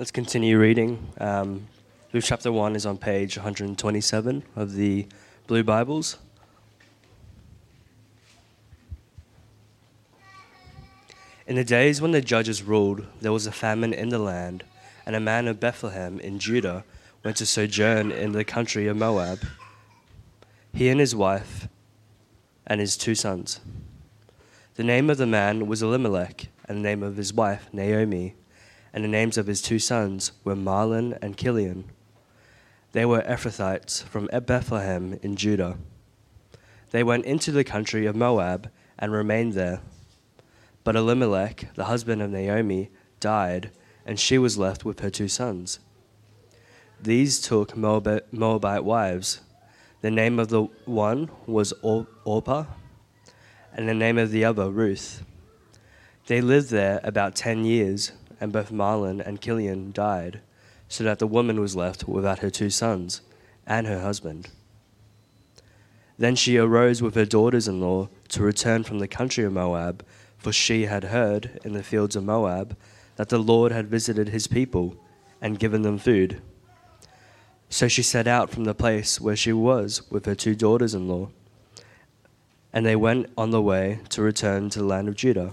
Let's continue reading. Um, Ruth chapter 1 is on page 127 of the Blue Bibles. In the days when the judges ruled, there was a famine in the land, and a man of Bethlehem in Judah went to sojourn in the country of Moab. He and his wife and his two sons. The name of the man was Elimelech, and the name of his wife Naomi and the names of his two sons were Mahlon and Chilion. They were Ephrathites from Bethlehem in Judah. They went into the country of Moab and remained there. But Elimelech, the husband of Naomi, died, and she was left with her two sons. These took Moabite wives. The name of the one was Orpah, and the name of the other Ruth. They lived there about ten years and both Mahlon and Chilion died, so that the woman was left without her two sons and her husband. Then she arose with her daughters in law to return from the country of Moab, for she had heard in the fields of Moab that the Lord had visited his people and given them food. So she set out from the place where she was with her two daughters in law, and they went on the way to return to the land of Judah.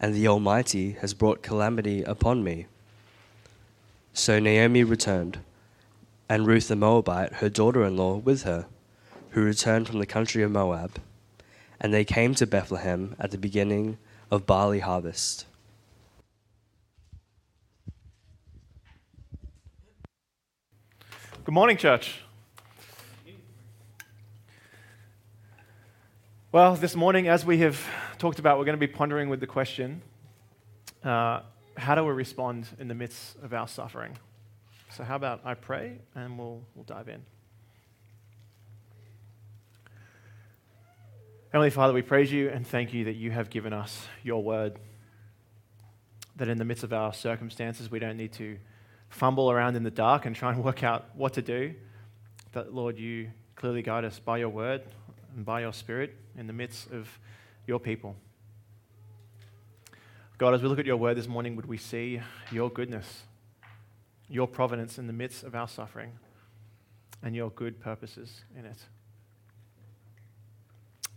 And the Almighty has brought calamity upon me. So Naomi returned, and Ruth the Moabite, her daughter in law, with her, who returned from the country of Moab. And they came to Bethlehem at the beginning of barley harvest. Good morning, church. Well, this morning, as we have talked about, we're going to be pondering with the question uh, how do we respond in the midst of our suffering? So, how about I pray and we'll, we'll dive in. Heavenly Father, we praise you and thank you that you have given us your word. That in the midst of our circumstances, we don't need to fumble around in the dark and try and work out what to do. That, Lord, you clearly guide us by your word and by your Spirit in the midst of your people. God, as we look at your word this morning, would we see your goodness? your providence in the midst of our suffering, and your good purposes in it.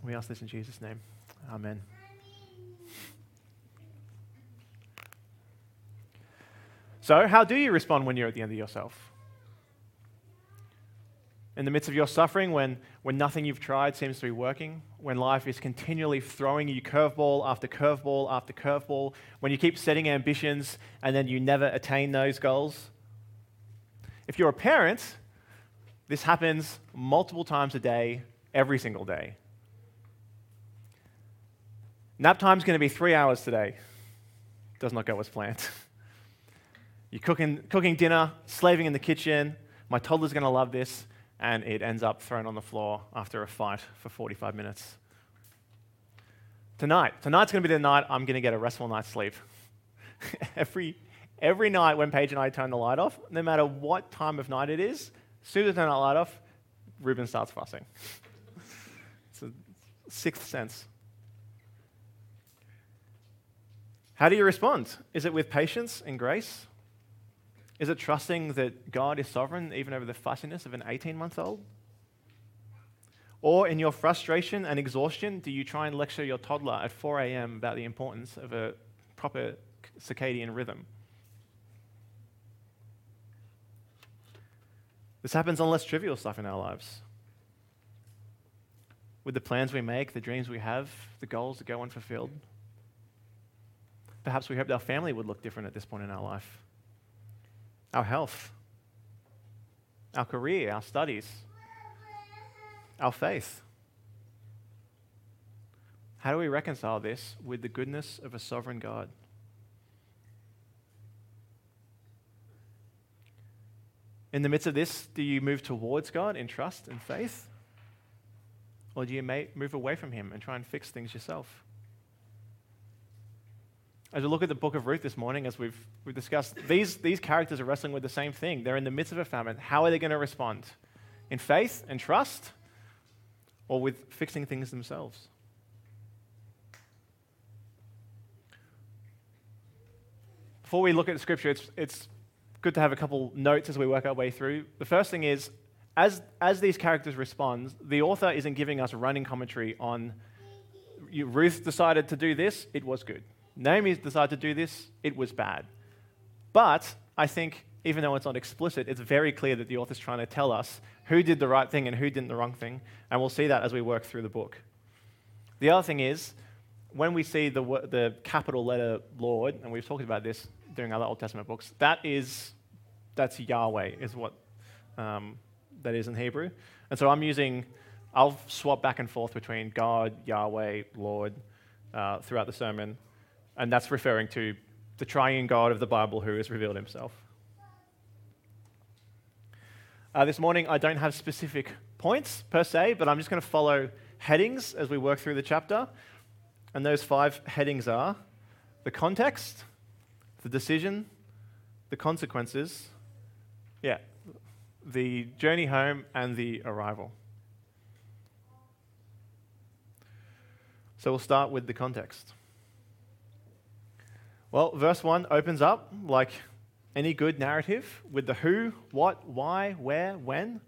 We ask this in Jesus' name. Amen. So, how do you respond when you're at the end of yourself? In the midst of your suffering, when, when nothing you've tried seems to be working, when life is continually throwing you curveball after curveball after curveball, when you keep setting ambitions and then you never attain those goals. If you're a parent, this happens multiple times a day, every single day. Nap time's going to be three hours today. Does not go as planned. You're cooking, cooking dinner, slaving in the kitchen. My toddler's going to love this. And it ends up thrown on the floor after a fight for 45 minutes. Tonight, tonight's going to be the night I'm going to get a restful night's sleep. every, every night when Paige and I turn the light off, no matter what time of night it is, as soon as I turn that light off, Ruben starts fussing. it's a sixth sense. How do you respond? Is it with patience and grace? Is it trusting that God is sovereign even over the fussiness of an 18 month old? Or in your frustration and exhaustion, do you try and lecture your toddler at 4 a.m. about the importance of a proper circadian rhythm? This happens on less trivial stuff in our lives. With the plans we make, the dreams we have, the goals that go unfulfilled. Perhaps we hoped our family would look different at this point in our life our health, our career, our studies, our faith. How do we reconcile this with the goodness of a sovereign God? In the midst of this, do you move towards God in trust and faith? Or do you move away from Him and try and fix things yourself? As we look at the book of Ruth this morning, as we've, we've discussed, these, these characters are wrestling with the same thing. They're in the midst of a famine. How are they going to respond? In faith and trust, or with fixing things themselves? Before we look at the scripture, it's, it's good to have a couple notes as we work our way through. The first thing is, as, as these characters respond, the author isn't giving us running commentary on Ruth decided to do this, it was good. Naomi decided to do this, it was bad. But I think, even though it's not explicit, it's very clear that the author's trying to tell us who did the right thing and who didn't the wrong thing, and we'll see that as we work through the book. The other thing is, when we see the, the capital letter Lord, and we've talked about this during other Old Testament books, that is, that's Yahweh, is what um, that is in Hebrew. And so I'm using, I'll swap back and forth between God, Yahweh, Lord uh, throughout the sermon and that's referring to the triune God of the Bible who has revealed himself. Uh, this morning, I don't have specific points per se, but I'm just going to follow headings as we work through the chapter. And those five headings are the context, the decision, the consequences, yeah, the journey home, and the arrival. So we'll start with the context. Well, verse 1 opens up like any good narrative with the who, what, why, where, when.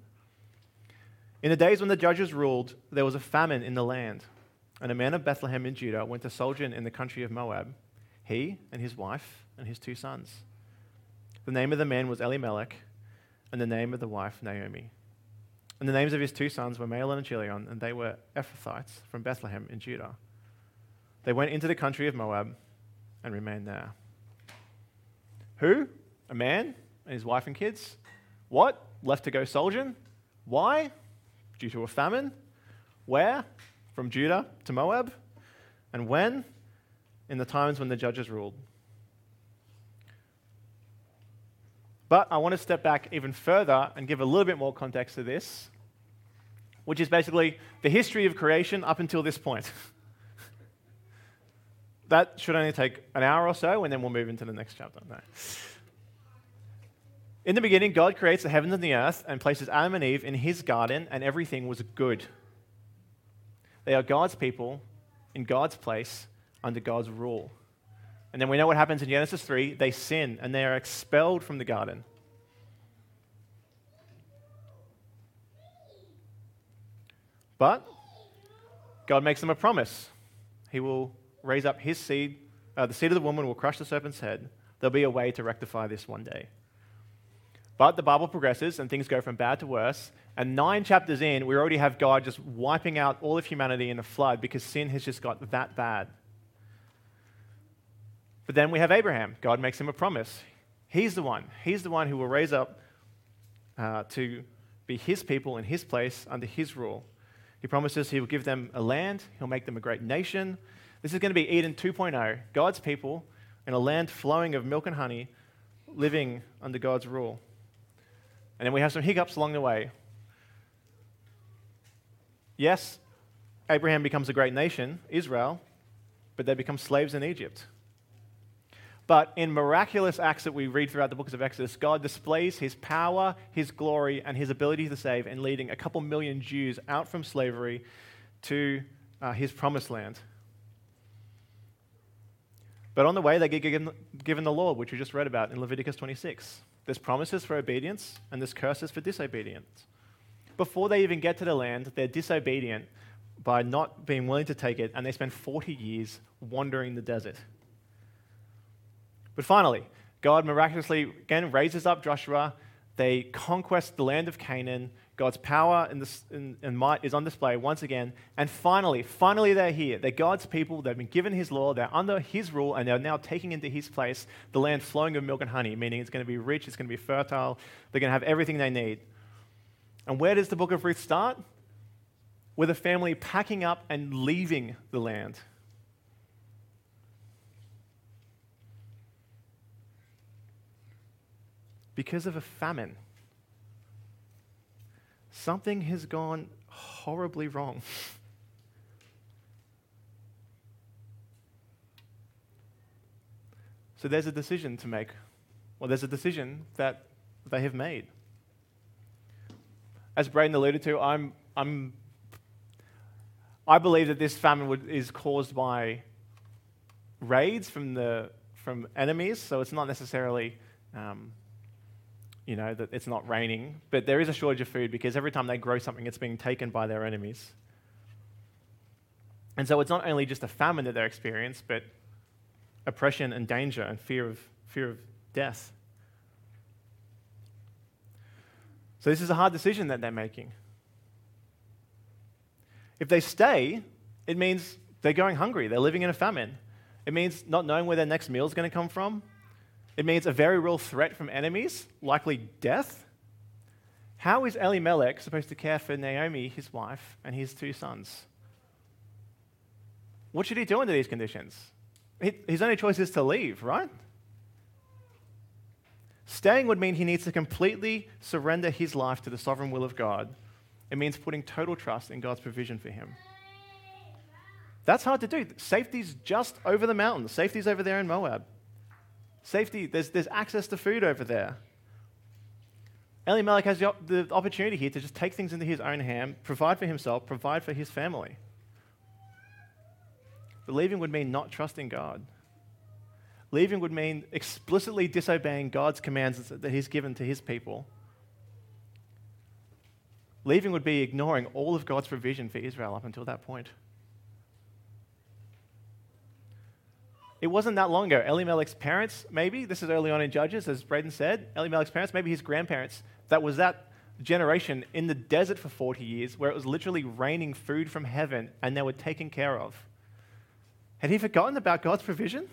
In the days when the judges ruled, there was a famine in the land, and a man of Bethlehem in Judah went to sojourn in the country of Moab, he and his wife and his two sons. The name of the man was Elimelech, and the name of the wife Naomi. And the names of his two sons were Mahlon and Chilion, and they were Ephrathites from Bethlehem in Judah. They went into the country of Moab and remain there. Who? A man and his wife and kids. What? Left to go sojourn. Why? Due to a famine. Where? From Judah to Moab. And when? In the times when the judges ruled. But I want to step back even further and give a little bit more context to this, which is basically the history of creation up until this point. That should only take an hour or so, and then we'll move into the next chapter. No. In the beginning, God creates the heavens and the earth and places Adam and Eve in his garden, and everything was good. They are God's people in God's place under God's rule. And then we know what happens in Genesis 3 they sin and they are expelled from the garden. But God makes them a promise. He will raise up his seed, uh, the seed of the woman will crush the serpent's head. There'll be a way to rectify this one day. But the Bible progresses and things go from bad to worse. And nine chapters in, we already have God just wiping out all of humanity in a flood because sin has just got that bad. But then we have Abraham. God makes him a promise. He's the one. He's the one who will raise up uh, to be his people in his place under his rule. He promises he will give them a land, he'll make them a great nation. This is going to be Eden 2.0 God's people in a land flowing of milk and honey, living under God's rule. And then we have some hiccups along the way. Yes, Abraham becomes a great nation, Israel, but they become slaves in Egypt. But in miraculous acts that we read throughout the books of Exodus, God displays his power, his glory, and his ability to save in leading a couple million Jews out from slavery to uh, his promised land. But on the way, they get given, given the law, which we just read about in Leviticus 26. There's promises for obedience, and there's curses for disobedience. Before they even get to the land, they're disobedient by not being willing to take it, and they spend 40 years wandering the desert. But finally, God miraculously again raises up Joshua. They conquest the land of Canaan. God's power and, and, and, might is on display once again. And finally, finally, they're here. They're God's people. They've been given His law. They're under His rule, and they're now taking into His place the land flowing with milk and honey, meaning it's going to be rich, it's going to be fertile, they're going to have everything they need. And where does the book of Ruth start? With a family packing up and leaving the land. because of a famine. Something has gone horribly wrong. So there's a decision to make. Well, there's a decision that they have made. As Braden alluded to, I'm, I'm, I believe that this famine would, is caused by raids from, the, from enemies, so it's not necessarily um, you know, that it's not raining, but there is a shortage of food because every time they grow something, it's being taken by their enemies. And so it's not only just a famine that they experience, but oppression and danger and fear of, fear of death. So this is a hard decision that they're making. If they stay, it means they're going hungry, they're living in a famine. It means not knowing where their next meal is going to come from, it means a very real threat from enemies, likely death. How is Elimelech supposed to care for Naomi, his wife, and his two sons? What should he do under these conditions? His only choice is to leave, right? Staying would mean he needs to completely surrender his life to the sovereign will of God. It means putting total trust in God's provision for him. That's hard to do. Safety's just over the mountains, safety's over there in Moab. Safety, there's, there's access to food over there. Eli Elimelech has the, the opportunity here to just take things into his own hand, provide for himself, provide for his family. But leaving would mean not trusting God. Leaving would mean explicitly disobeying God's commands that he's given to his people. Leaving would be ignoring all of God's provision for Israel up until that point. It wasn't that long ago. Elimelech's parents, maybe, this is early on in Judges, as Braden said, Elimelech's parents, maybe his grandparents, that was that generation in the desert for 40 years where it was literally raining food from heaven and they were taken care of. Had he forgotten about God's provision?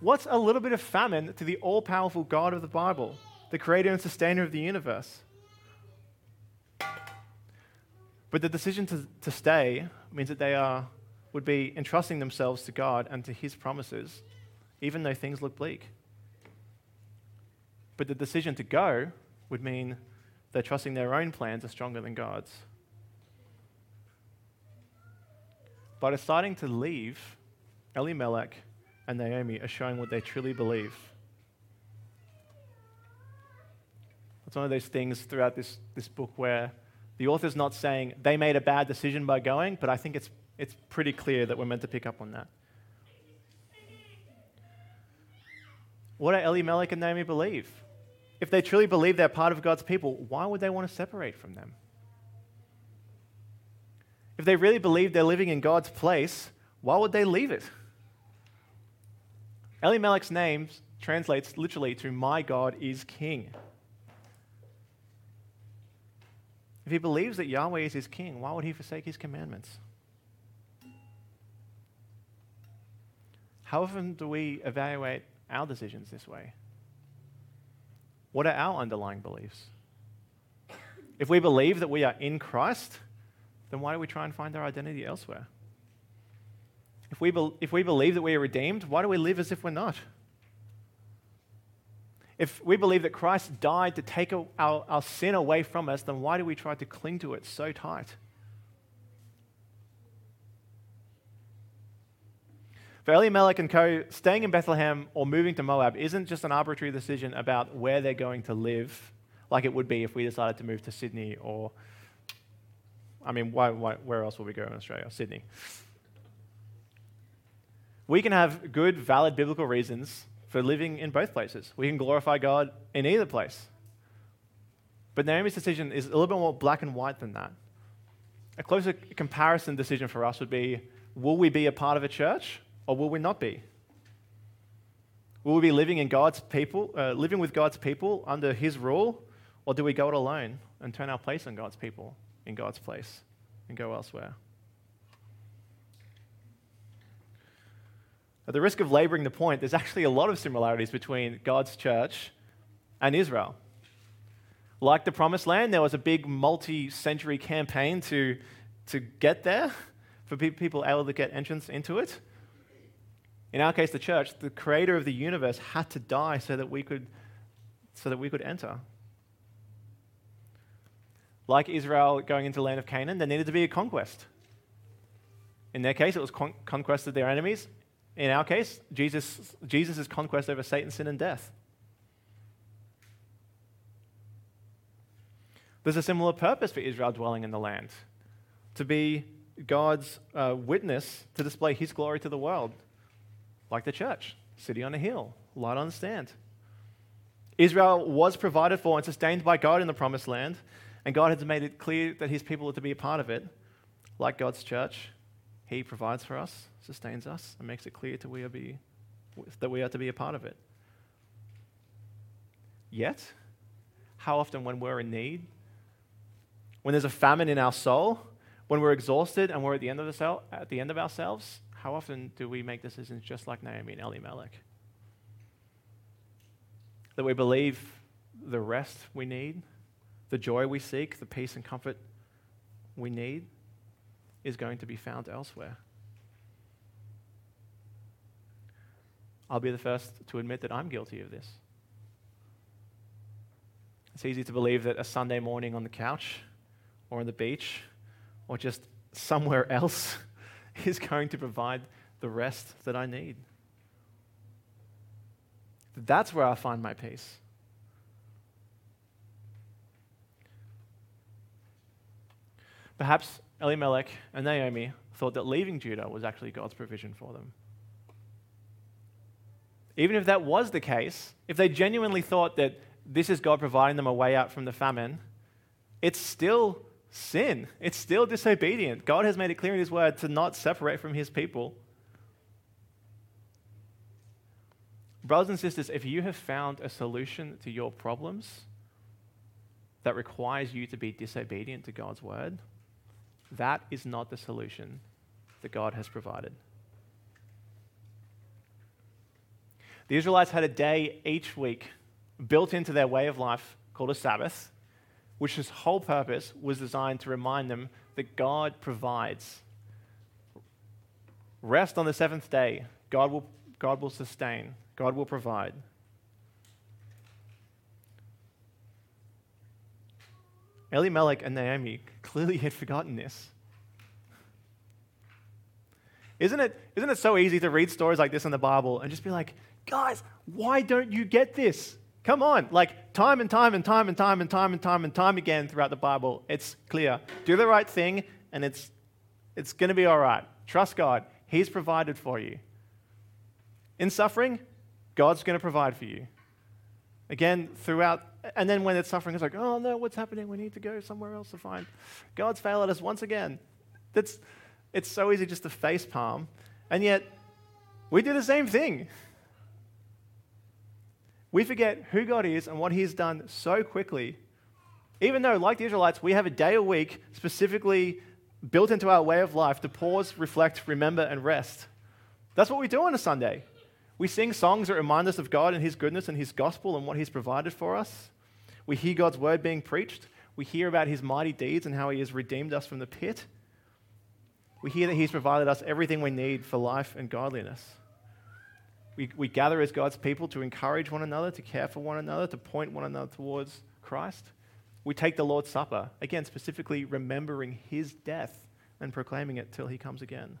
What's a little bit of famine to the all powerful God of the Bible, the creator and sustainer of the universe? But the decision to, to stay means that they are would be entrusting themselves to God and to His promises, even though things look bleak. But the decision to go would mean they're trusting their own plans are stronger than God's. By deciding to leave, Elimelech and Naomi are showing what they truly believe. It's one of those things throughout this, this book where the author's not saying they made a bad decision by going, but I think it's it's pretty clear that we're meant to pick up on that. What do Elimelech and Naomi believe? If they truly believe they're part of God's people, why would they want to separate from them? If they really believe they're living in God's place, why would they leave it? Elimelech's name translates literally to My God is King. If he believes that Yahweh is his king, why would he forsake his commandments? How often do we evaluate our decisions this way? What are our underlying beliefs? If we believe that we are in Christ, then why do we try and find our identity elsewhere? If we, be- if we believe that we are redeemed, why do we live as if we're not? If we believe that Christ died to take our, our sin away from us, then why do we try to cling to it so tight? For Elimelech and co, staying in Bethlehem or moving to Moab isn't just an arbitrary decision about where they're going to live, like it would be if we decided to move to Sydney or, I mean, why, why, where else would we go in Australia? Sydney. We can have good, valid biblical reasons for living in both places. We can glorify God in either place. But Naomi's decision is a little bit more black and white than that. A closer comparison decision for us would be will we be a part of a church or will we not be? Will we be living in God's people, uh, living with God's people under His rule, or do we go it alone and turn our place on God's people in God's place and go elsewhere? At the risk of laboring the point, there's actually a lot of similarities between God's church and Israel. Like the Promised Land, there was a big multi century campaign to, to get there for people able to get entrance into it. In our case, the church, the creator of the universe had to die so that we could, so that we could enter. Like Israel going into the land of Canaan, there needed to be a conquest. In their case, it was con- conquest of their enemies. In our case, Jesus' Jesus' conquest over Satan, sin, and death. There's a similar purpose for Israel dwelling in the land to be God's uh, witness to display his glory to the world, like the church, city on a hill, light on the stand. Israel was provided for and sustained by God in the promised land, and God has made it clear that his people are to be a part of it, like God's church. He provides for us, sustains us, and makes it clear to we are be, that we are to be a part of it. Yet, how often when we're in need, when there's a famine in our soul, when we're exhausted and we're at the end of, the cell, at the end of ourselves, how often do we make decisions just like Naomi and Elimelech? That we believe the rest we need, the joy we seek, the peace and comfort we need is going to be found elsewhere. I'll be the first to admit that I'm guilty of this. It's easy to believe that a Sunday morning on the couch or on the beach or just somewhere else is going to provide the rest that I need. That's where I find my peace. Perhaps Elimelech and Naomi thought that leaving Judah was actually God's provision for them. Even if that was the case, if they genuinely thought that this is God providing them a way out from the famine, it's still sin. It's still disobedient. God has made it clear in His word to not separate from His people. Brothers and sisters, if you have found a solution to your problems that requires you to be disobedient to God's word, that is not the solution that God has provided. The Israelites had a day each week built into their way of life called a Sabbath, which his whole purpose was designed to remind them that God provides. Rest on the seventh day. God will, God will sustain. God will provide. Elimelech and Naomi clearly had forgotten this. Isn't it, isn't it so easy to read stories like this in the Bible and just be like, guys, why don't you get this? Come on. Like, time and time and time and time and time and time and time again throughout the Bible, it's clear. Do the right thing, and it's, it's going to be all right. Trust God. He's provided for you. In suffering, God's going to provide for you. Again, throughout, and then when it's suffering, it's like, oh no, what's happening? We need to go somewhere else to find. God's failed us once again. That's, it's so easy just to face palm. And yet, we do the same thing. We forget who God is and what He's done so quickly. Even though, like the Israelites, we have a day a week specifically built into our way of life to pause, reflect, remember, and rest. That's what we do on a Sunday. We sing songs that remind us of God and His goodness and His gospel and what He's provided for us. We hear God's word being preached. We hear about His mighty deeds and how He has redeemed us from the pit. We hear that He's provided us everything we need for life and godliness. We, we gather as God's people to encourage one another, to care for one another, to point one another towards Christ. We take the Lord's Supper, again, specifically remembering His death and proclaiming it till He comes again.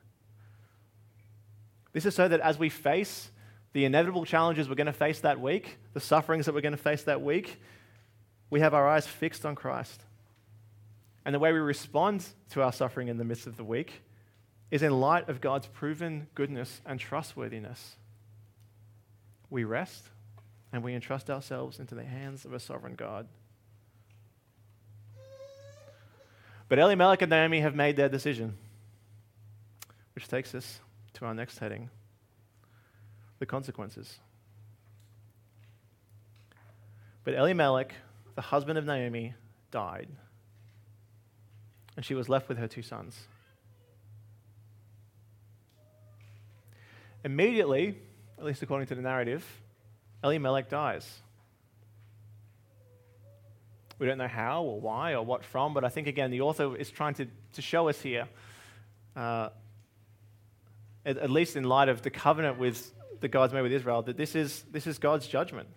This is so that as we face the inevitable challenges we're going to face that week, the sufferings that we're going to face that week, we have our eyes fixed on Christ. And the way we respond to our suffering in the midst of the week is in light of God's proven goodness and trustworthiness. We rest and we entrust ourselves into the hands of a sovereign God. But Elimelech and Naomi have made their decision, which takes us to our next heading the consequences. But Elimelech, the husband of Naomi, died, and she was left with her two sons. Immediately, at least according to the narrative, Elimelech dies. We don't know how or why or what from, but I think, again, the author is trying to, to show us here, uh, at, at least in light of the covenant with, that God's made with Israel, that this is, this is God's judgment.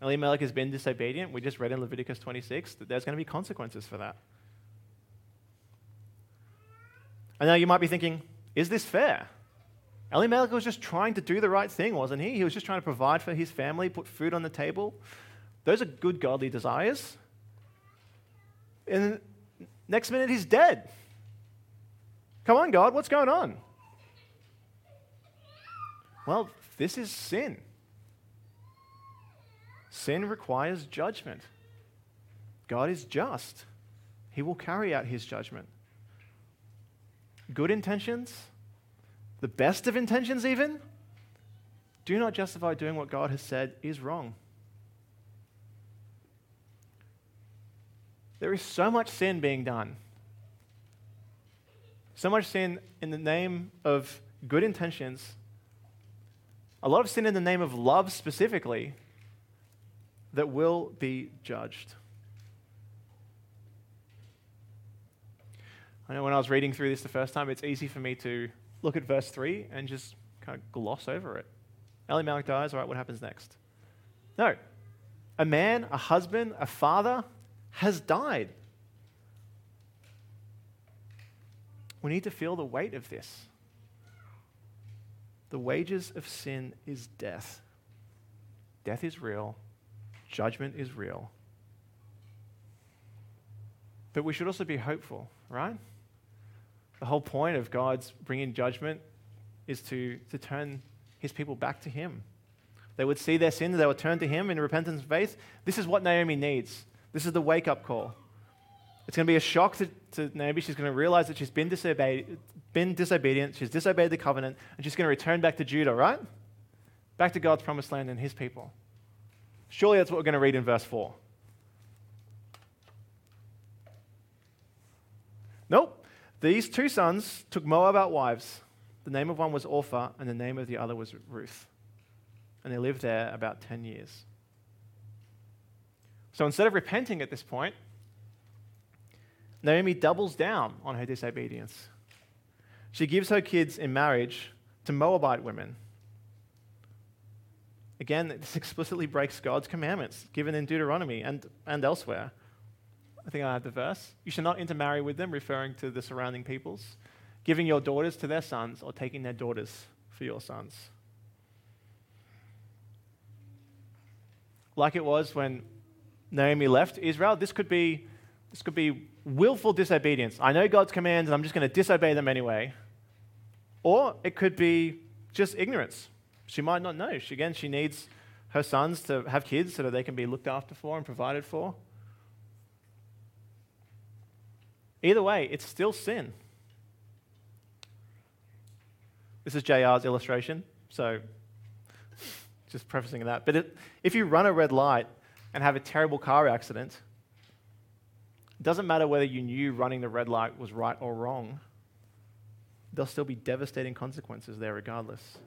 Elimelech has been disobedient. We just read in Leviticus 26 that there's going to be consequences for that. And now you might be thinking, is this fair? Elimelech was just trying to do the right thing, wasn't he? He was just trying to provide for his family, put food on the table. Those are good godly desires. And next minute, he's dead. Come on, God, what's going on? Well, this is sin. Sin requires judgment. God is just, He will carry out His judgment. Good intentions, the best of intentions, even, do not justify doing what God has said is wrong. There is so much sin being done. So much sin in the name of good intentions. A lot of sin in the name of love specifically that will be judged. I know when I was reading through this the first time, it's easy for me to look at verse 3 and just kind of gloss over it. Elimelech dies, all right, what happens next? No. A man, a husband, a father, has died. We need to feel the weight of this. The wages of sin is death. Death is real, judgment is real. But we should also be hopeful, right? The whole point of God's bringing judgment is to, to turn his people back to him. They would see their sins, they would turn to him in repentance and faith. This is what Naomi needs. This is the wake up call. It's going to be a shock to, to Naomi. She's going to realize that she's been, disobeyed, been disobedient, she's disobeyed the covenant, and she's going to return back to Judah, right? Back to God's promised land and his people. Surely that's what we're going to read in verse 4. Nope. These two sons took Moabite wives. The name of one was Orpah, and the name of the other was Ruth. And they lived there about 10 years. So instead of repenting at this point, Naomi doubles down on her disobedience. She gives her kids in marriage to Moabite women. Again, this explicitly breaks God's commandments given in Deuteronomy and, and elsewhere. I think I have the verse. You shall not intermarry with them, referring to the surrounding peoples, giving your daughters to their sons or taking their daughters for your sons. Like it was when Naomi left Israel, this could be, this could be willful disobedience. I know God's commands and I'm just going to disobey them anyway. Or it could be just ignorance. She might not know. She, again, she needs her sons to have kids so that they can be looked after for and provided for. Either way, it's still sin. This is JR's illustration, so just prefacing that. But it, if you run a red light and have a terrible car accident, it doesn't matter whether you knew running the red light was right or wrong, there'll still be devastating consequences there regardless.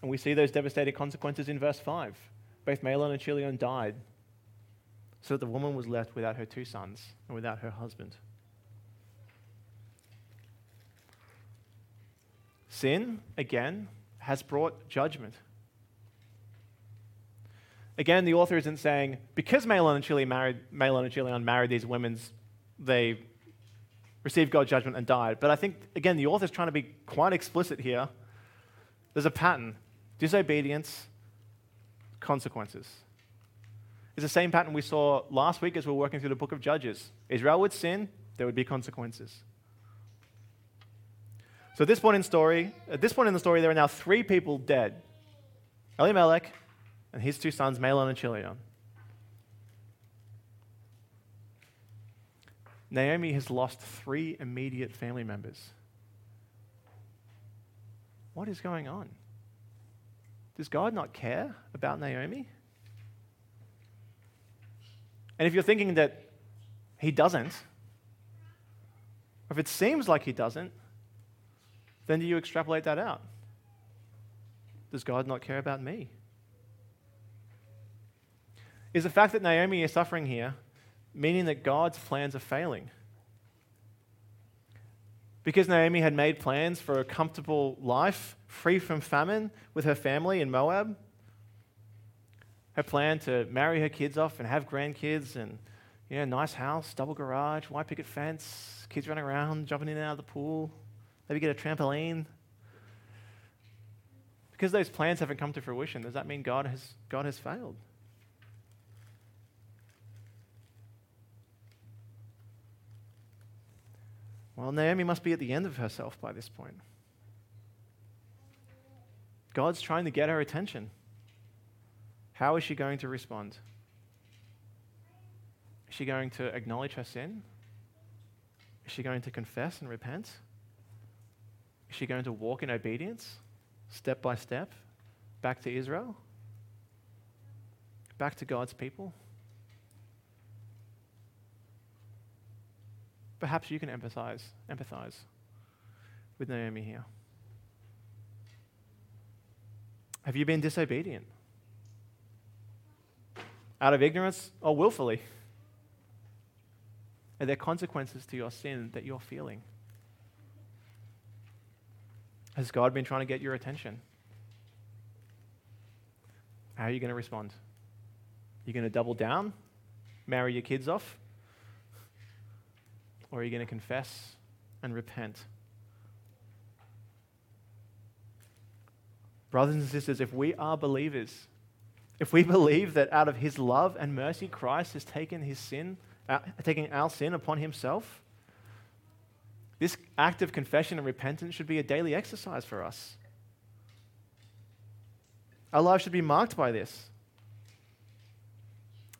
And we see those devastating consequences in verse 5. Both Mahlon and Chilion died, so that the woman was left without her two sons and without her husband. Sin, again, has brought judgment. Again, the author isn't saying because Mahlon and Chilion married, Mahlon and Chilion married these women, they received God's judgment and died. But I think, again, the author is trying to be quite explicit here. There's a pattern disobedience, consequences. It's the same pattern we saw last week as we were working through the book of Judges. Israel would sin, there would be consequences. So at this point in story, at this point in the story, there are now three people dead: Elimelech and his two sons, Mahlon and Chilion. Naomi has lost three immediate family members. What is going on? Does God not care about Naomi? And if you're thinking that he doesn't, or if it seems like he doesn't, then do you extrapolate that out? Does God not care about me? Is the fact that Naomi is suffering here meaning that God's plans are failing? Because Naomi had made plans for a comfortable life, free from famine, with her family in Moab, her plan to marry her kids off and have grandkids and you know, nice house, double garage, white picket fence, kids running around, jumping in and out of the pool, maybe get a trampoline. Because those plans haven't come to fruition, does that mean God has, God has failed? Well, Naomi must be at the end of herself by this point. God's trying to get her attention. How is she going to respond? Is she going to acknowledge her sin? Is she going to confess and repent? Is she going to walk in obedience, step by step, back to Israel? Back to God's people? Perhaps you can empathize, empathize with Naomi here. Have you been disobedient? Out of ignorance or willfully? Are there consequences to your sin that you're feeling? Has God been trying to get your attention? How are you going to respond? Are you going to double down? Marry your kids off? Or are you going to confess and repent? Brothers and sisters, if we are believers, if we believe that out of his love and mercy, Christ has taken his sin, uh, taking our sin upon himself, this act of confession and repentance should be a daily exercise for us. Our lives should be marked by this.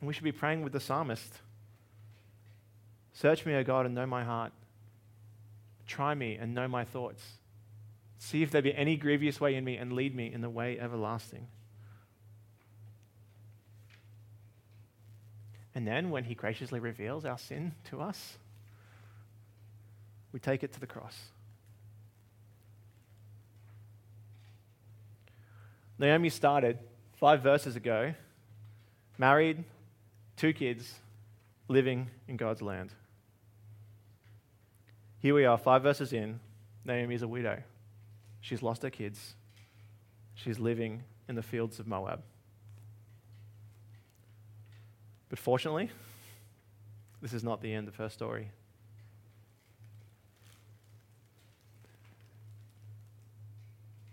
And we should be praying with the psalmist Search me, O God, and know my heart. Try me and know my thoughts. See if there be any grievous way in me and lead me in the way everlasting. And then, when He graciously reveals our sin to us, we take it to the cross. Naomi started five verses ago, married, two kids, living in God's land. Here we are, five verses in. Naomi is a widow. She's lost her kids. She's living in the fields of Moab. But fortunately, this is not the end of her story.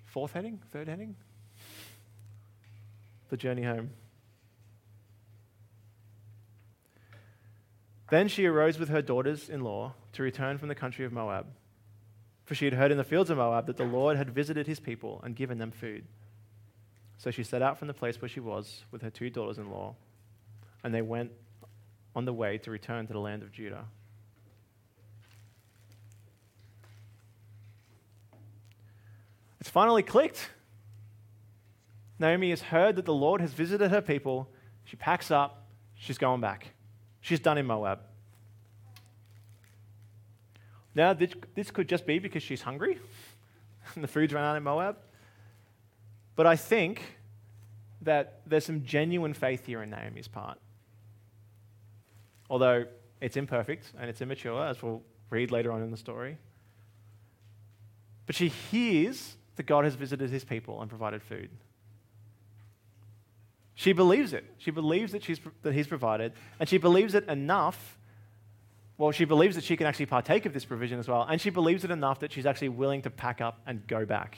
Fourth heading? Third heading? The journey home. Then she arose with her daughters in law to return from the country of Moab. For she had heard in the fields of Moab that the Lord had visited his people and given them food. So she set out from the place where she was with her two daughters in law, and they went on the way to return to the land of Judah. It's finally clicked. Naomi has heard that the Lord has visited her people. She packs up, she's going back. She's done in Moab. Now, this, could just be because she's hungry and the food's run out in Moab. But I think that there's some genuine faith here in Naomi's part. Although it's imperfect and it's immature, as we'll read later on in the story. But she hears that God has visited his people and provided food. She believes it. She believes that, she's, that he's provided, and she believes it enough. Well, she believes that she can actually partake of this provision as well, and she believes it enough that she's actually willing to pack up and go back.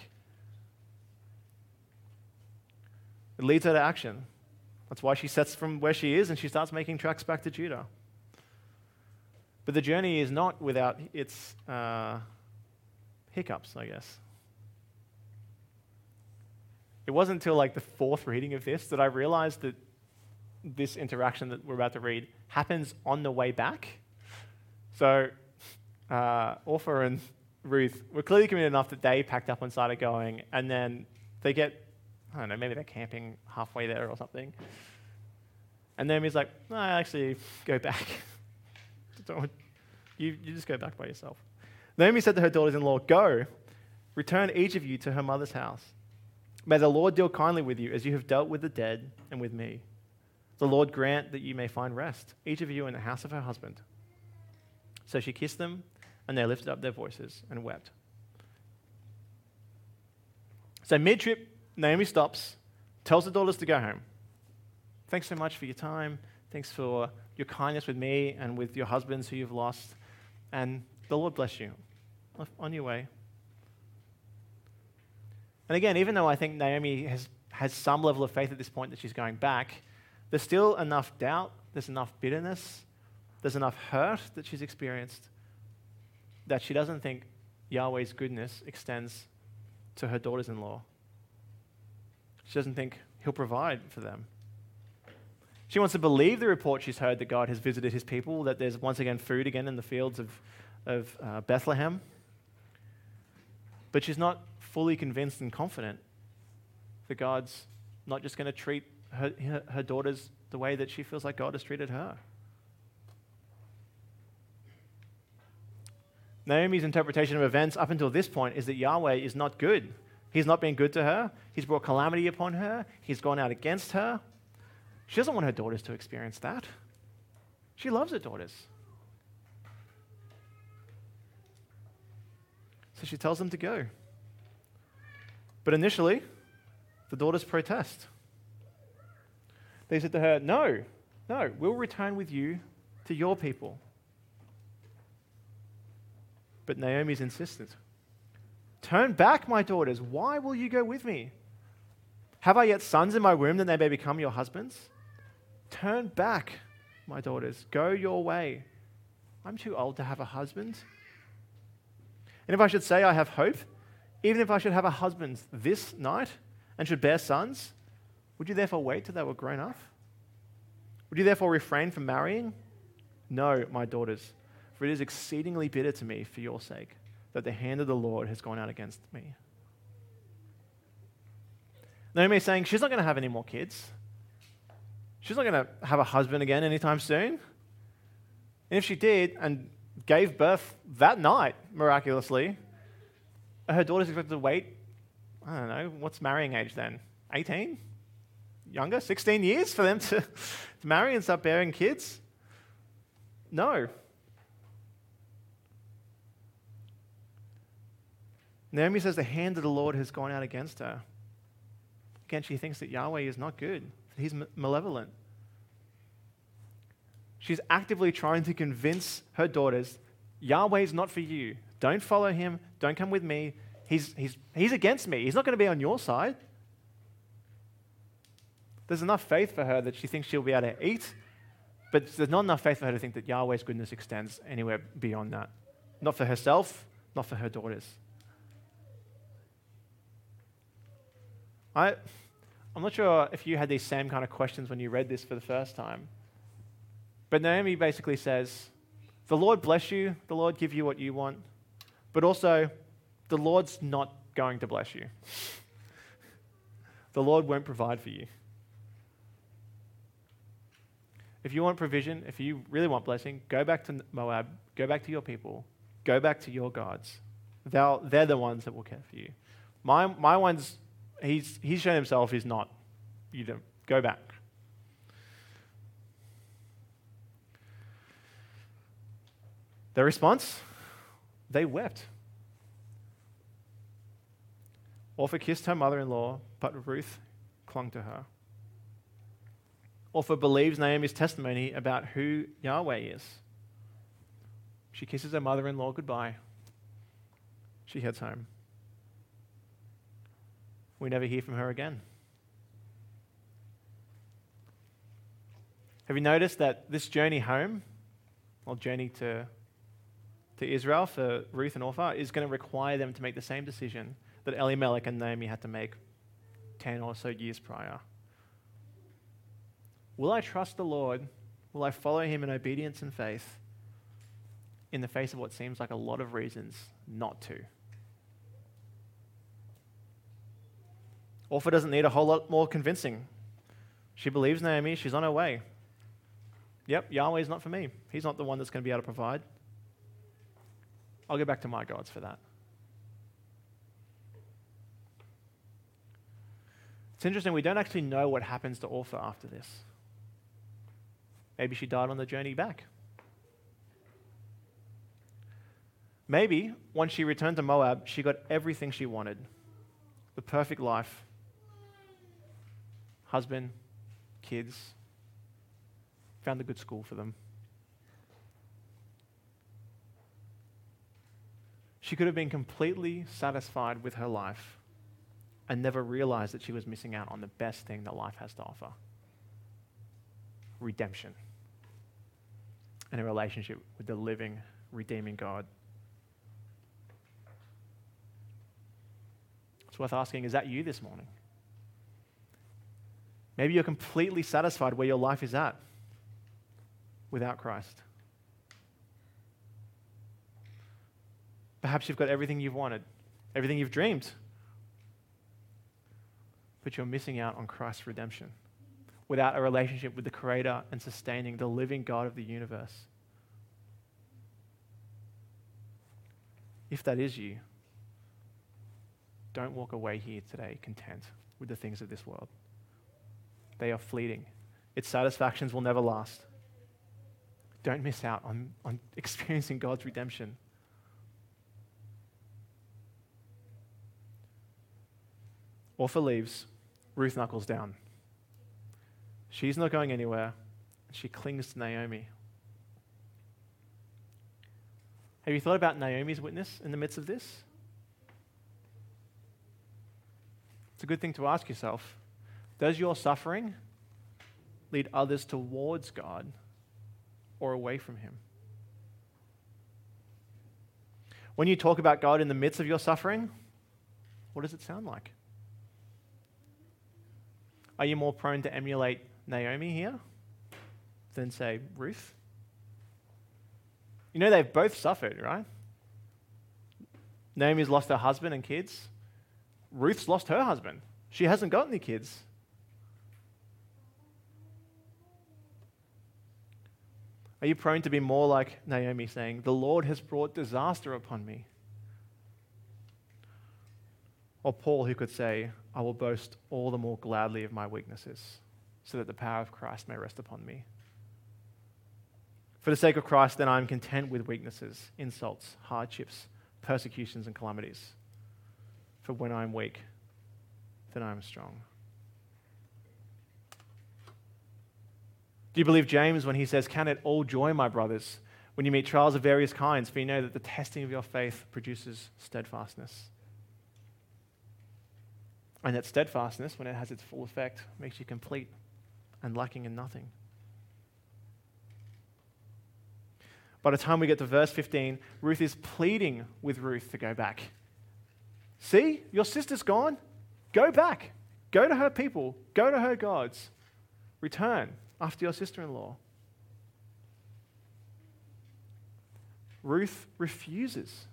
It leads her to action. That's why she sets from where she is and she starts making tracks back to Judah. But the journey is not without its uh, hiccups, I guess. It wasn't until like the fourth reading of this that I realized that this interaction that we're about to read happens on the way back. So, uh, Orpah and Ruth were clearly committed enough that they packed up and started going, and then they get, I don't know, maybe they're camping halfway there or something. And then he's like, no, actually, go back. You, you just go back by yourself. Naomi said to her daughters in law, Go, return each of you to her mother's house. May the Lord deal kindly with you as you have dealt with the dead and with me. The Lord grant that you may find rest, each of you in the house of her husband. So she kissed them, and they lifted up their voices and wept. So mid trip, Naomi stops, tells the daughters to go home. Thanks so much for your time. Thanks for your kindness with me and with your husbands who you've lost. And the Lord bless you on your way. And again, even though I think Naomi has, has some level of faith at this point that she's going back, there's still enough doubt, there's enough bitterness, there's enough hurt that she's experienced that she doesn't think Yahweh's goodness extends to her daughters in law. She doesn't think he'll provide for them. She wants to believe the report she's heard that God has visited his people, that there's once again food again in the fields of, of uh, Bethlehem. But she's not fully convinced and confident that God's not just going to treat her, her, her daughters the way that she feels like God has treated her. Naomi's interpretation of events up until this point is that Yahweh is not good. He's not been good to her. He's brought calamity upon her. He's gone out against her. She doesn't want her daughters to experience that. She loves her daughters. So she tells them to go. But initially, the daughters protest. They said to her, No, no, we'll return with you to your people. But Naomi's insistent. Turn back, my daughters. Why will you go with me? Have I yet sons in my womb that they may become your husbands? Turn back, my daughters. Go your way. I'm too old to have a husband. And if I should say I have hope, even if I should have a husband this night and should bear sons, would you therefore wait till they were grown up? Would you therefore refrain from marrying? No, my daughters, for it is exceedingly bitter to me for your sake that the hand of the Lord has gone out against me. Naomi is saying she's not going to have any more kids. She's not going to have a husband again anytime soon. And if she did and gave birth that night, miraculously, her daughter's expected to wait, I don't know, what's marrying age then? 18? Younger? 16 years for them to, to marry and start bearing kids? No. Naomi says the hand of the Lord has gone out against her. Again, she thinks that Yahweh is not good, that he's malevolent. She's actively trying to convince her daughters Yahweh is not for you. Don't follow him. Don't come with me. He's, he's, he's against me. He's not going to be on your side. There's enough faith for her that she thinks she'll be able to eat, but there's not enough faith for her to think that Yahweh's goodness extends anywhere beyond that. Not for herself, not for her daughters. I, I'm not sure if you had these same kind of questions when you read this for the first time. But Naomi basically says, The Lord bless you, the Lord give you what you want, but also, the Lord's not going to bless you. the Lord won't provide for you. If you want provision, if you really want blessing, go back to Moab, go back to your people, go back to your gods. They're, they're the ones that will care for you. My, my one's, he's, he's shown himself he's not. You don't, go back. Their response? They wept. Orpah kissed her mother in law, but Ruth clung to her. Orpah believes Naomi's testimony about who Yahweh is. She kisses her mother in law goodbye. She heads home. We never hear from her again. Have you noticed that this journey home, or journey to, to Israel for Ruth and Orpah, is going to require them to make the same decision that Elimelech and Naomi had to make 10 or so years prior? Will I trust the Lord? Will I follow him in obedience and faith in the face of what seems like a lot of reasons not to? Orpah doesn't need a whole lot more convincing. She believes Naomi, she's on her way. Yep, Yahweh's not for me. He's not the one that's going to be able to provide. I'll go back to my gods for that. It's interesting, we don't actually know what happens to Orpah after this. Maybe she died on the journey back. Maybe once she returned to Moab, she got everything she wanted the perfect life husband, kids, found a good school for them. She could have been completely satisfied with her life and never realized that she was missing out on the best thing that life has to offer redemption and a relationship with the living, redeeming God. It's worth asking is that you this morning? Maybe you're completely satisfied where your life is at without Christ. Perhaps you've got everything you've wanted, everything you've dreamed, but you're missing out on Christ's redemption without a relationship with the creator and sustaining the living God of the universe. If that is you, don't walk away here today content with the things of this world. They are fleeting. Its satisfactions will never last. Don't miss out on, on experiencing God's redemption. Orpah leaves, Ruth knuckles down. She's not going anywhere. She clings to Naomi. Have you thought about Naomi's witness in the midst of this? It's a good thing to ask yourself. Does your suffering lead others towards God or away from Him? When you talk about God in the midst of your suffering, what does it sound like? Are you more prone to emulate Naomi here than, say, Ruth? You know, they've both suffered, right? Naomi's lost her husband and kids. Ruth's lost her husband. She hasn't got any kids. Are you prone to be more like Naomi saying, The Lord has brought disaster upon me? Or Paul, who could say, I will boast all the more gladly of my weaknesses so that the power of Christ may rest upon me. For the sake of Christ, then I am content with weaknesses, insults, hardships, persecutions, and calamities. For when I am weak, then I am strong. Do you believe James when he says, Count it all joy, my brothers, when you meet trials of various kinds, for you know that the testing of your faith produces steadfastness? And that steadfastness, when it has its full effect, makes you complete and lacking in nothing. By the time we get to verse 15, Ruth is pleading with Ruth to go back. See, your sister's gone. Go back. Go to her people. Go to her gods. Return after your sister in law. Ruth refuses.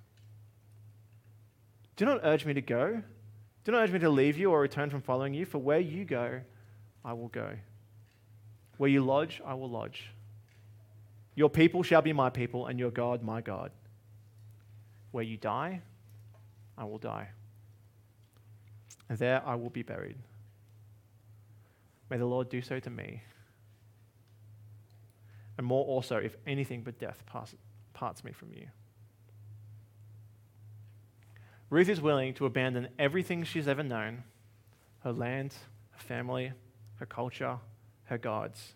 Do not urge me to go. Do not urge me to leave you or return from following you, for where you go, I will go. Where you lodge, I will lodge. Your people shall be my people, and your God, my God. Where you die, I will die. And there I will be buried. May the Lord do so to me. And more also, if anything but death parts me from you. Ruth is willing to abandon everything she's ever known her land, her family, her culture, her gods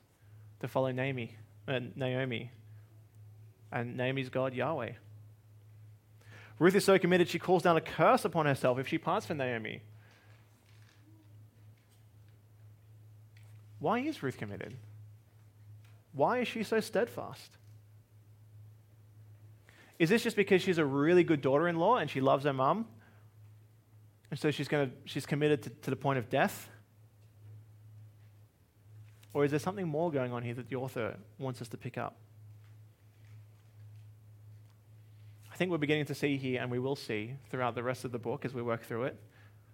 to follow Naomi, uh, Naomi and Naomi's God, Yahweh. Ruth is so committed she calls down a curse upon herself if she parts from Naomi. Why is Ruth committed? Why is she so steadfast? Is this just because she's a really good daughter in law and she loves her mum? And so she's, gonna, she's committed to, to the point of death? Or is there something more going on here that the author wants us to pick up? I think we're beginning to see here, and we will see throughout the rest of the book as we work through it,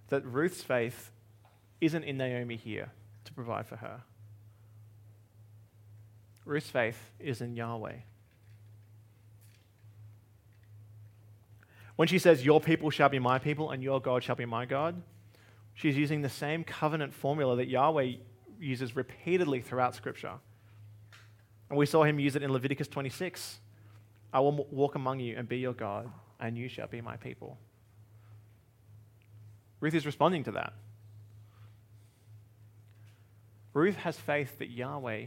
that Ruth's faith isn't in Naomi here to provide for her. Ruth's faith is in Yahweh. When she says, Your people shall be my people and your God shall be my God, she's using the same covenant formula that Yahweh uses repeatedly throughout Scripture. And we saw him use it in Leviticus 26 I will walk among you and be your God, and you shall be my people. Ruth is responding to that. Ruth has faith that Yahweh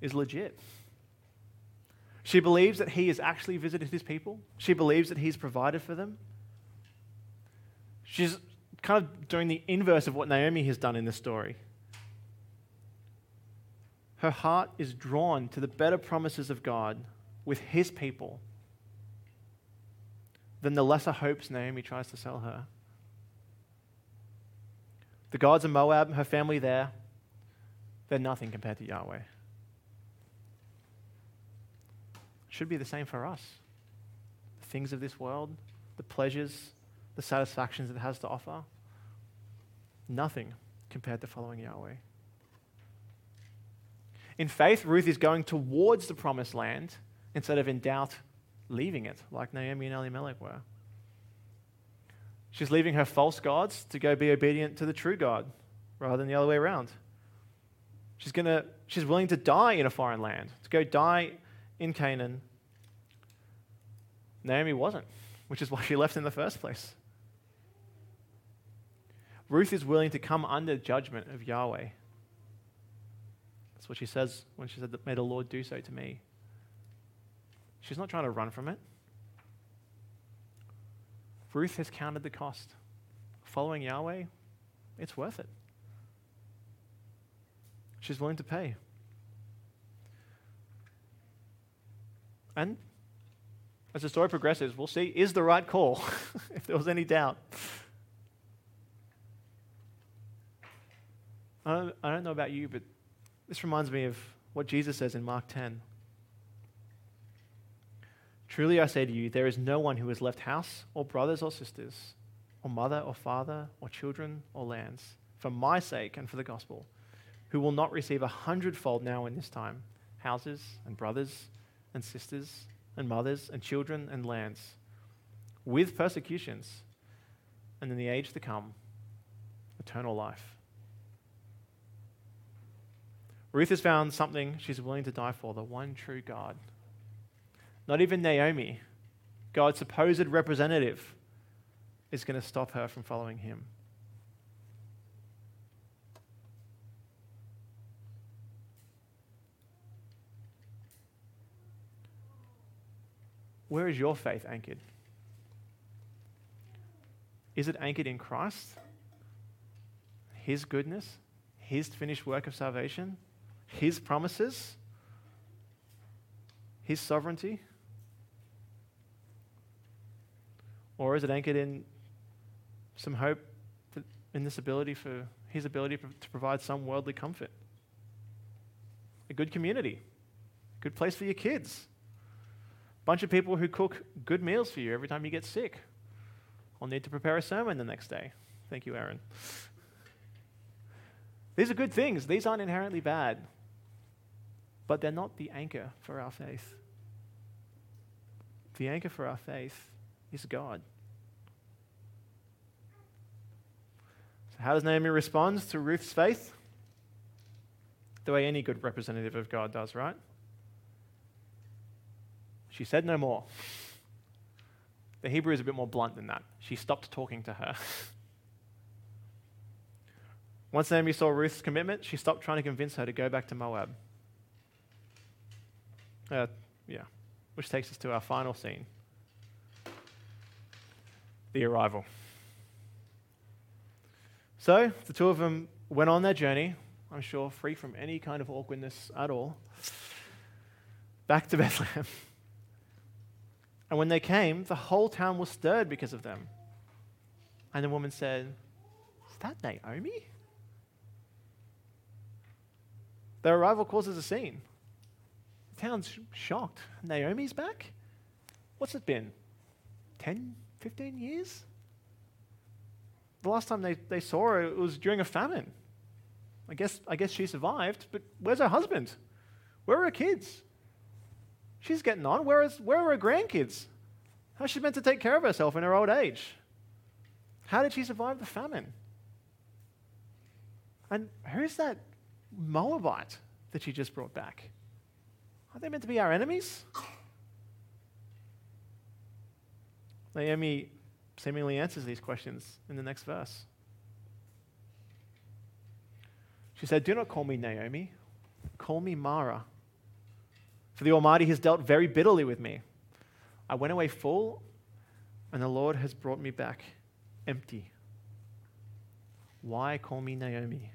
is legit. She believes that he has actually visited his people. She believes that he's provided for them. She's kind of doing the inverse of what Naomi has done in this story her heart is drawn to the better promises of God with his people than the lesser hopes Naomi tries to sell her. The gods of Moab, and her family there, they're nothing compared to Yahweh. It should be the same for us. The things of this world, the pleasures, the satisfactions it has to offer, nothing compared to following Yahweh. In faith, Ruth is going towards the promised land instead of in doubt leaving it, like Naomi and Elimelech were. She's leaving her false gods to go be obedient to the true God rather than the other way around. She's, gonna, she's willing to die in a foreign land, to go die in Canaan. Naomi wasn't, which is why she left in the first place. Ruth is willing to come under judgment of Yahweh That's what she says when she said, May the Lord do so to me. She's not trying to run from it. Ruth has counted the cost. Following Yahweh, it's worth it. She's willing to pay. And as the story progresses, we'll see is the right call, if there was any doubt. I don't, I don't know about you, but this reminds me of what Jesus says in Mark 10. Truly I say to you, there is no one who has left house or brothers or sisters, or mother or father, or children or lands, for my sake and for the gospel, who will not receive a hundredfold now in this time houses and brothers and sisters and mothers and children and lands, with persecutions, and in the age to come, eternal life. Ruth has found something she's willing to die for the one true God. Not even Naomi, God's supposed representative, is going to stop her from following him. Where is your faith anchored? Is it anchored in Christ? His goodness? His finished work of salvation? His promises, His sovereignty? Or is it anchored in some hope in this ability for His ability to provide some worldly comfort? A good community, a good place for your kids, bunch of people who cook good meals for you every time you get sick, or need to prepare a sermon the next day. Thank you, Aaron. These are good things. These aren't inherently bad, but they're not the anchor for our faith. The anchor for our faith is God. So, how does Naomi respond to Ruth's faith? The way any good representative of God does, right? She said no more. The Hebrew is a bit more blunt than that. She stopped talking to her. Once Naomi saw Ruth's commitment, she stopped trying to convince her to go back to Moab. Uh, yeah, which takes us to our final scene the arrival. So the two of them went on their journey, I'm sure free from any kind of awkwardness at all, back to Bethlehem. And when they came, the whole town was stirred because of them. And the woman said, Is that Naomi? Their arrival causes a scene. The town's shocked. Naomi's back? What's it been? 10, 15 years? The last time they, they saw her, it was during a famine. I guess, I guess she survived, but where's her husband? Where are her kids? She's getting on. Where, is, where are her grandkids? How's she meant to take care of herself in her old age? How did she survive the famine? And who's that Moabite that she just brought back? Are they meant to be our enemies? Naomi seemingly answers these questions in the next verse. She said, Do not call me Naomi, call me Mara. For the Almighty has dealt very bitterly with me. I went away full, and the Lord has brought me back empty. Why call me Naomi?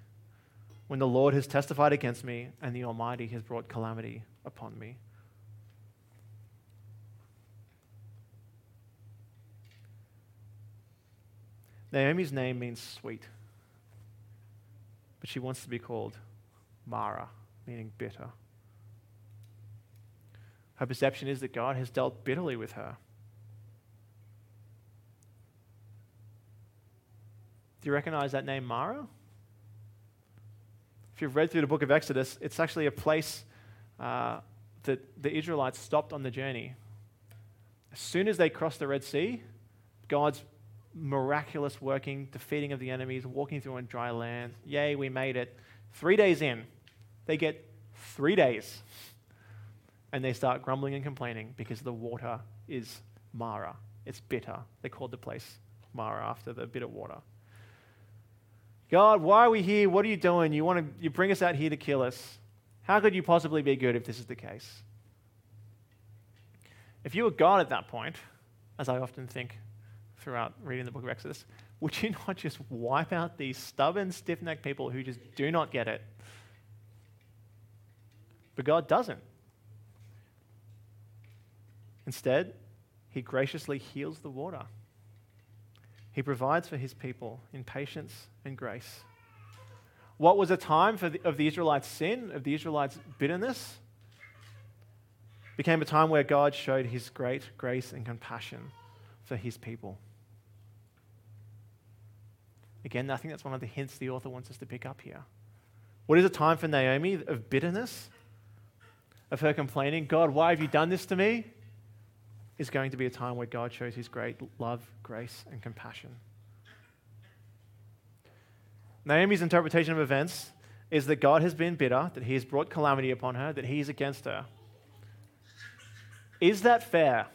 when the Lord has testified against me and the Almighty has brought calamity upon me. Naomi's name means sweet, but she wants to be called Mara, meaning bitter. Her perception is that God has dealt bitterly with her. Do you recognize that name, Mara? If you've read through the book of Exodus, it's actually a place uh, that the Israelites stopped on the journey. As soon as they crossed the Red Sea, God's miraculous working, defeating of the enemies, walking through on dry land. Yay, we made it. Three days in, they get three days. And they start grumbling and complaining because the water is Mara. It's bitter. They called the place Mara after the bitter water. God, why are we here? What are you doing? You want to you bring us out here to kill us. How could you possibly be good if this is the case? If you were God at that point, as I often think throughout reading the book of Exodus, would you not just wipe out these stubborn, stiff necked people who just do not get it? But God doesn't. Instead, He graciously heals the water. He provides for his people in patience and grace. What was a time the, of the Israelites' sin, of the Israelites' bitterness, became a time where God showed his great grace and compassion for his people. Again, I think that's one of the hints the author wants us to pick up here. What is a time for Naomi of bitterness, of her complaining, God, why have you done this to me? Is going to be a time where God shows his great love, grace, and compassion. Naomi's interpretation of events is that God has been bitter, that he has brought calamity upon her, that he is against her. Is that fair?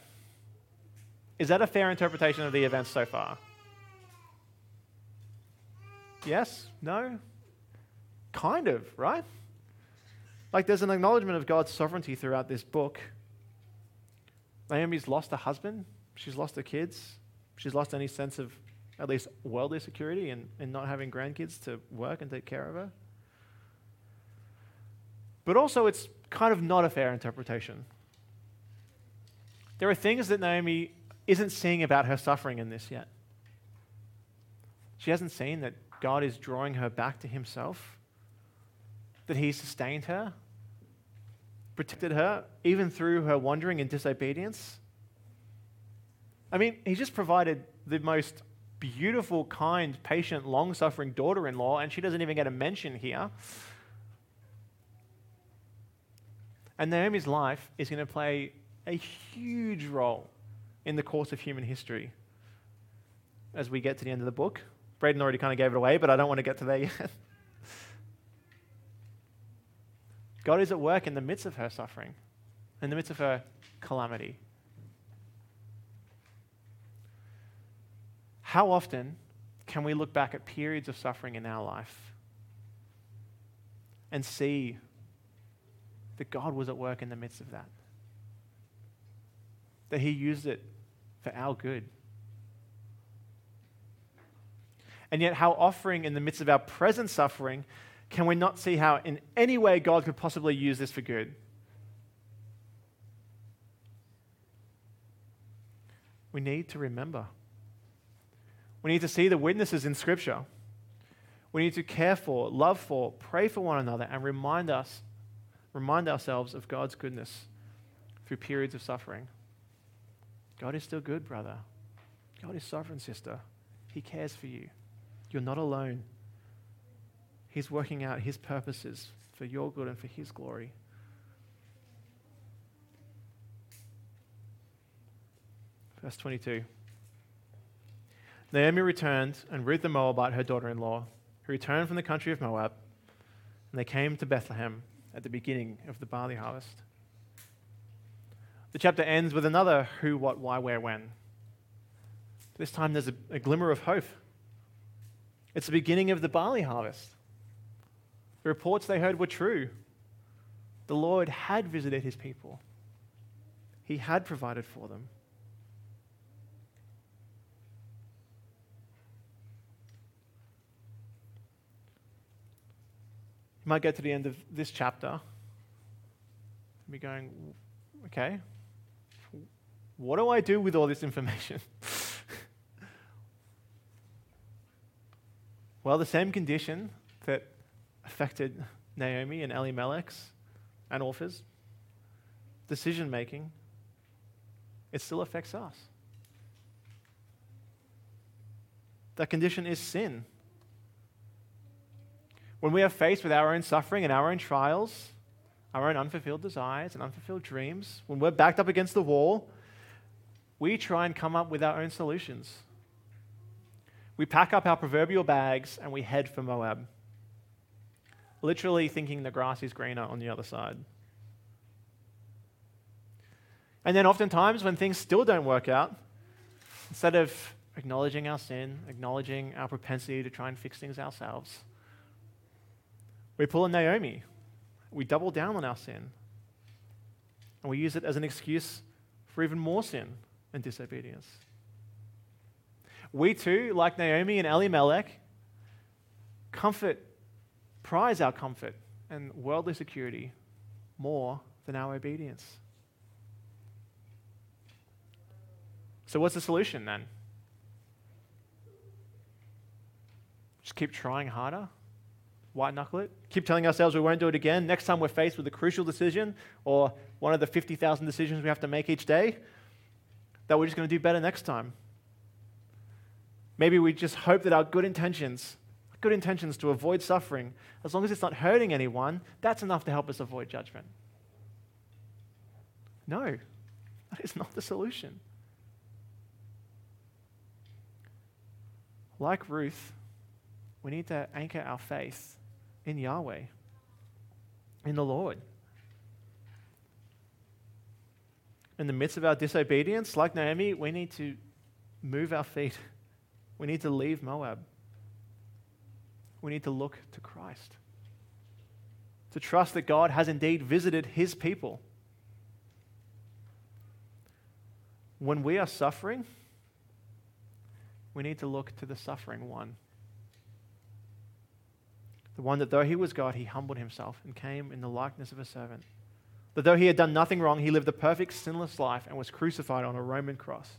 Is that a fair interpretation of the events so far? Yes? No? Kind of, right? Like there's an acknowledgement of God's sovereignty throughout this book Naomi's lost a husband, she's lost her kids, she's lost any sense of at least worldly security and, and not having grandkids to work and take care of her. But also, it's kind of not a fair interpretation. There are things that Naomi isn't seeing about her suffering in this yet. She hasn't seen that God is drawing her back to Himself, that He sustained her, protected her, even through her wandering and disobedience. I mean, he just provided the most beautiful, kind, patient, long suffering daughter in law, and she doesn't even get a mention here. And Naomi's life is going to play a huge role in the course of human history as we get to the end of the book. Braden already kind of gave it away, but I don't want to get to there yet. God is at work in the midst of her suffering, in the midst of her calamity. How often can we look back at periods of suffering in our life and see that God was at work in the midst of that? That He used it for our good. And yet, how offering in the midst of our present suffering can we not see how, in any way, God could possibly use this for good? We need to remember. We need to see the witnesses in Scripture. We need to care for, love for, pray for one another, and remind us, remind ourselves of God's goodness through periods of suffering. God is still good, brother. God is sovereign, sister. He cares for you. You're not alone. He's working out His purposes for your good and for His glory. Verse 22. Naomi returned, and Ruth the Moabite, her daughter in law, who returned from the country of Moab, and they came to Bethlehem at the beginning of the barley harvest. The chapter ends with another who, what, why, where, when. This time there's a, a glimmer of hope. It's the beginning of the barley harvest. The reports they heard were true. The Lord had visited his people, he had provided for them. You might get to the end of this chapter and be going, okay, what do I do with all this information? well, the same condition affected Naomi and Elimelech's and Orpah's decision making, it still affects us. That condition is sin. When we are faced with our own suffering and our own trials, our own unfulfilled desires and unfulfilled dreams, when we're backed up against the wall, we try and come up with our own solutions. We pack up our proverbial bags and we head for Moab literally thinking the grass is greener on the other side. And then, oftentimes, when things still don't work out, instead of acknowledging our sin, acknowledging our propensity to try and fix things ourselves, we pull a Naomi. We double down on our sin. And we use it as an excuse for even more sin and disobedience. We too, like Naomi and Elimelech, comfort prize our comfort and worldly security more than our obedience. So, what's the solution then? Just keep trying harder? White knuckle it? Keep telling ourselves we won't do it again? Next time we're faced with a crucial decision or one of the 50,000 decisions we have to make each day, that we're just going to do better next time. Maybe we just hope that our good intentions good intentions to avoid suffering, as long as it's not hurting anyone, that's enough to help us avoid judgment. No, that is not the solution. Like Ruth, we need to anchor our faith in Yahweh, in the Lord. In the midst of our disobedience, like Naomi, we need to move our feet. We need to leave Moab we need to look to Christ. To trust that God has indeed visited his people. When we are suffering, we need to look to the suffering one. The one that though he was God, he humbled himself and came in the likeness of a servant. That though he had done nothing wrong, he lived a perfect, sinless life and was crucified on a Roman cross.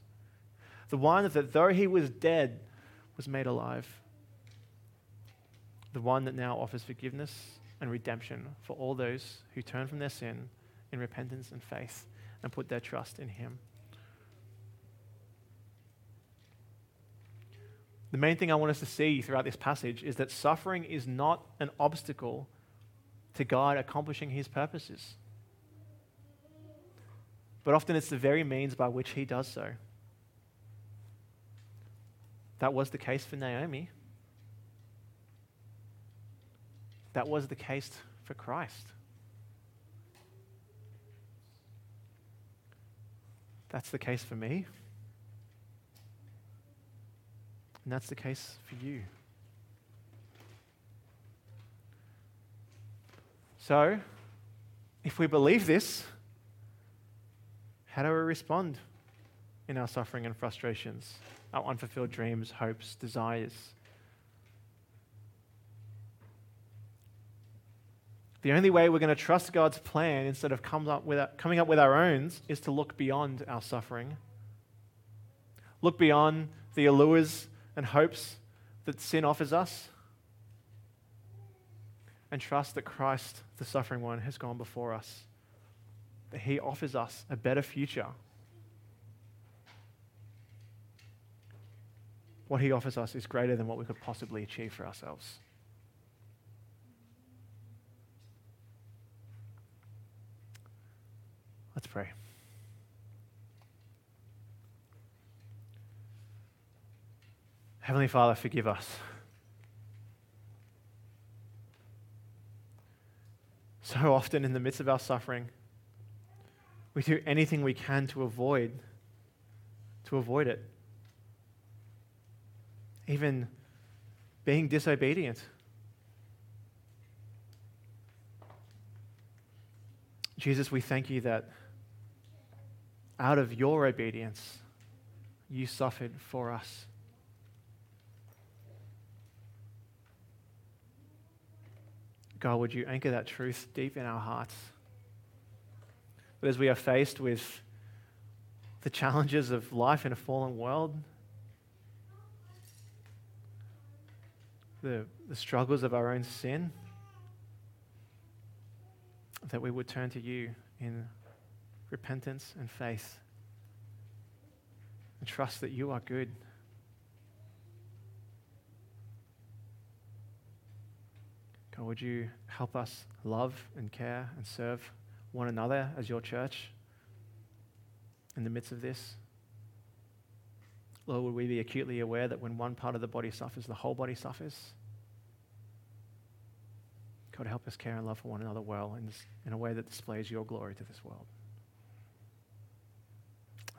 The one that though he was dead, was made alive the one that now offers forgiveness and redemption for all those who turn from their sin in repentance and faith and put their trust in Him. The main thing I want us to see throughout this passage is that suffering is not an obstacle to God accomplishing His purposes. But often it's the very means by which He does so. That was the case for Naomi. That was the case for Christ. That's the case for me. And that's the case for you. So, if we believe this, how do we respond in our suffering and frustrations, our unfulfilled dreams, hopes, desires? The only way we're going to trust God's plan instead of come up with, coming up with our own is to look beyond our suffering. Look beyond the allures and hopes that sin offers us. And trust that Christ, the suffering one, has gone before us. That he offers us a better future. What he offers us is greater than what we could possibly achieve for ourselves. Let's pray. Heavenly Father, forgive us. So often, in the midst of our suffering, we do anything we can to avoid to avoid it. Even being disobedient. Jesus, we thank you that out of your obedience, you suffered for us. God, would you anchor that truth deep in our hearts? That as we are faced with the challenges of life in a fallen world, the, the struggles of our own sin, that we would turn to you in repentance and faith and trust that you are good. God, would you help us love and care and serve one another as your church in the midst of this? Lord, would we be acutely aware that when one part of the body suffers, the whole body suffers? God, help us care and love for one another well in, this, in a way that displays your glory to this world.